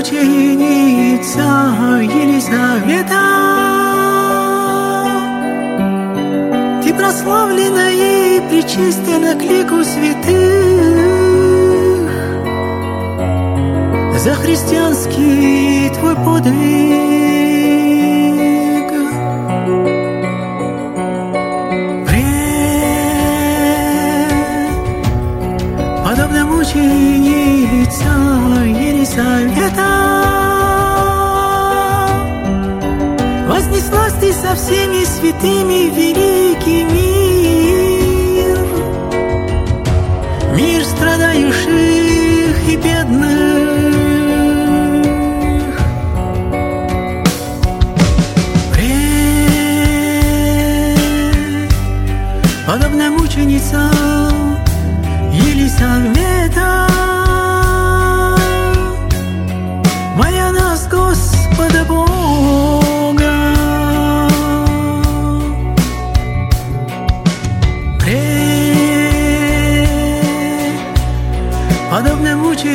мученица Елизавета. Ты прославлена и причислена к лику святых за христианский твой подвиг. Пред, подобно мученица Елизавета, вознеслась ты со всеми святыми великий мир, мир страдающих и бедных. Пред, подобно мученица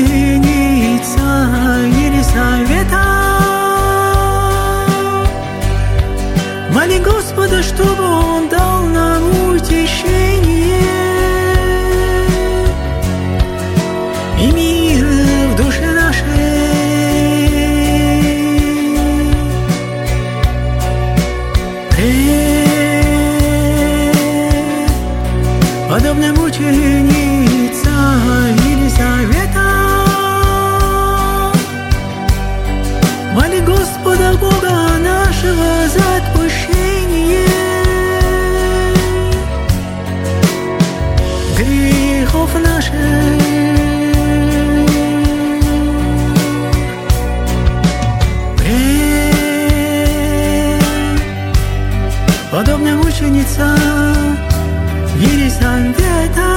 подобно мученица Елизавета, Моли Господа, чтобы Он дал нам утешение и мир в душе нашей. Пред, подобно мученица грехов наших. Подобно мученица Елизавета,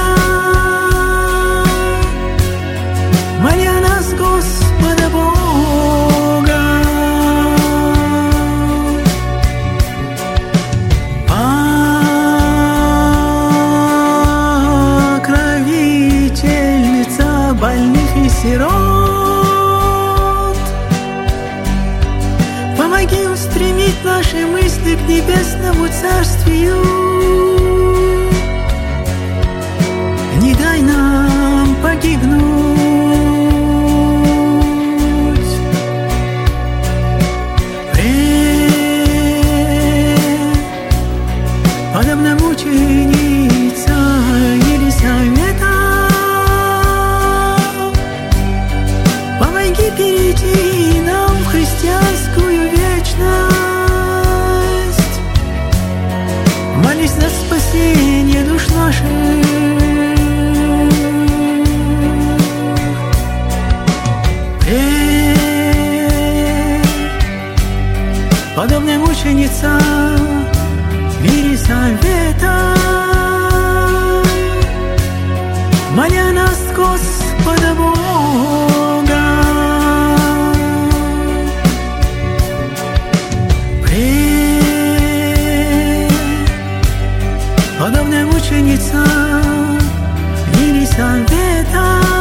устремить наши мысли к небесному царствию. Спасение душ наших. Пред, Подобно мученица Елизавета, Моля нас Господа Подобно мученица Елизавета,